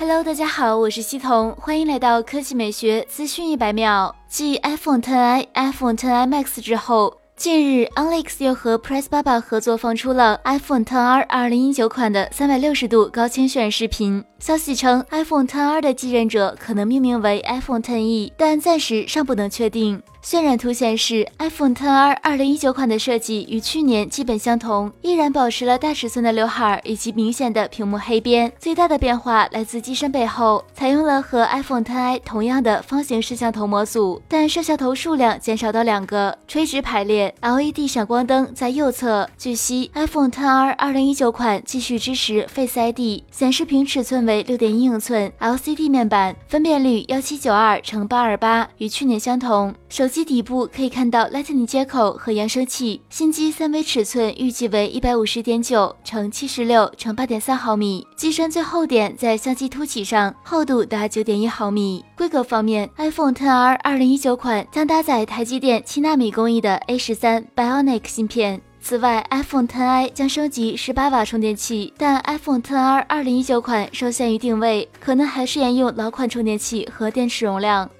Hello，大家好，我是西彤，欢迎来到科技美学资讯一百秒。继 iPhone 10i、iPhone 10i Max 之后，近日 o n l e x 又和 PressBaba 合作放出了 iPhone 10R 2019款的三百六十度高清渲染视频。消息称，iPhone 10R 的继任者可能命名为 iPhone 10e，但暂时尚不能确定。渲染图显示，iPhone 10R 2019款的设计与去年基本相同，依然保持了大尺寸的刘海以及明显的屏幕黑边。最大的变化来自机身背后，采用了和 iPhone 10i 同样的方形摄像头模组，但摄像头数量减少到两个，垂直排列，LED 闪光灯在右侧。据悉，iPhone 10R 2019款继续支持 Face ID，显示屏尺寸。为六点一英寸 LCD 面板，分辨率幺七九二乘八二八，与去年相同。手手机底部可以看到 Lightning 接口和扬声器。新机三维尺寸预计为一百五十点九乘七十六乘八点三毫米。机身最厚点在相机凸起上，厚度达九点一毫米。规格方面，iPhone 10R 二零一九款将搭载台积电七纳米工艺的 A 十三 Bionic 芯片。此外，iPhone 10i 将升级十八瓦充电器，但 iPhone 10R 二零一九款受限于定位，可能还是沿用老款充电器和电池容量。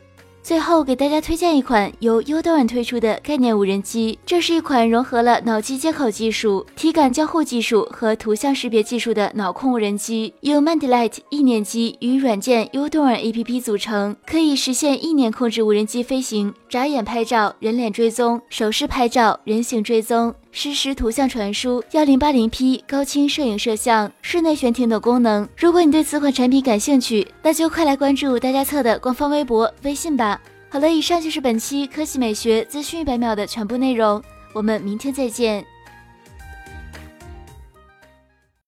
最后给大家推荐一款由 Udon 推出的概念无人机，这是一款融合了脑机接口技术、体感交互技术和图像识别技术的脑控无人机，由 Mandelight 意念机与软件 Udon APP 组成，可以实现意念控制无人机飞行、眨眼拍照、人脸追踪、手势拍照、人形追踪。实时图像传输、幺零八零 P 高清摄影摄像、室内悬停等功能。如果你对此款产品感兴趣，那就快来关注大家测的官方微博、微信吧。好了，以上就是本期科技美学资讯一百秒的全部内容，我们明天再见。